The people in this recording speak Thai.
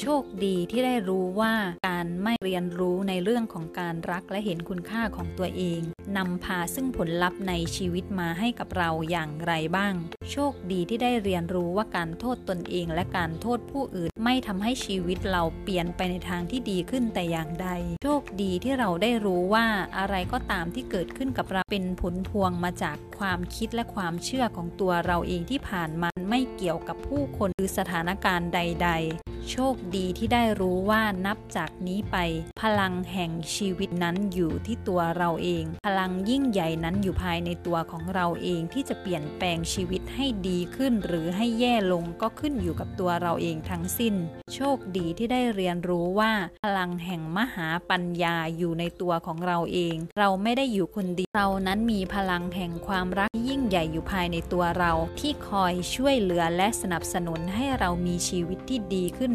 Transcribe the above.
โชคดีที่ได้รู้ว่าการไม่เรียนรู้ในเรื่องของการรักและเห็นคุณค่าของตัวเองนำพาซึ่งผลลัพธ์ในชีวิตมาให้กับเราอย่างไรบ้าง โชคดีที่ได้เรียนรู้ว่าการโทษตนเองและการโทษผู้อื่น ไม่ทำให้ชีวิตเราเปลี่ยนไปในทางที่ดีขึ้นแต่อย่างใด โชคดีที่เราได้รู้ว่าอะไรก็ตามที่เกิดขึ้นกับเราเป็นผลพวงมาจากความคิดและความเชื่อของตัวเราเองที่ผ่านมาไม่เกี่ยวกับผู้คนหรือสถานการณ์ใด ๆ โชคดีที่ได้รู้ว่านับจากนี้ไป พลังแห่งชีวิตนั้นอยู่ที่ตัวเราเอง พลังยิ่งใหญ่นั้นอยู่ภายในตัวของเราเองที่จะเปลี่ยนแปลงชีวิตให้ดีขึ้น หรือให้แย่ลงก็ขึ้นอยู่กับตัวเราเองทั้งสิ้น โชคดีที่ได้เรียนรู้ว่า พลังแห่งมหาปัญญาอยู่ในตัวของเราเอง เราไม่ได้อยู่คนเดียวเรานั้นมีพลังแห่งความรักยิ่งใหญ่อยู่ภายในตัวเรา ที่คอยช่วยเหลือและสนับสนุนให้เรามีชีวิตที่ดีขึ้น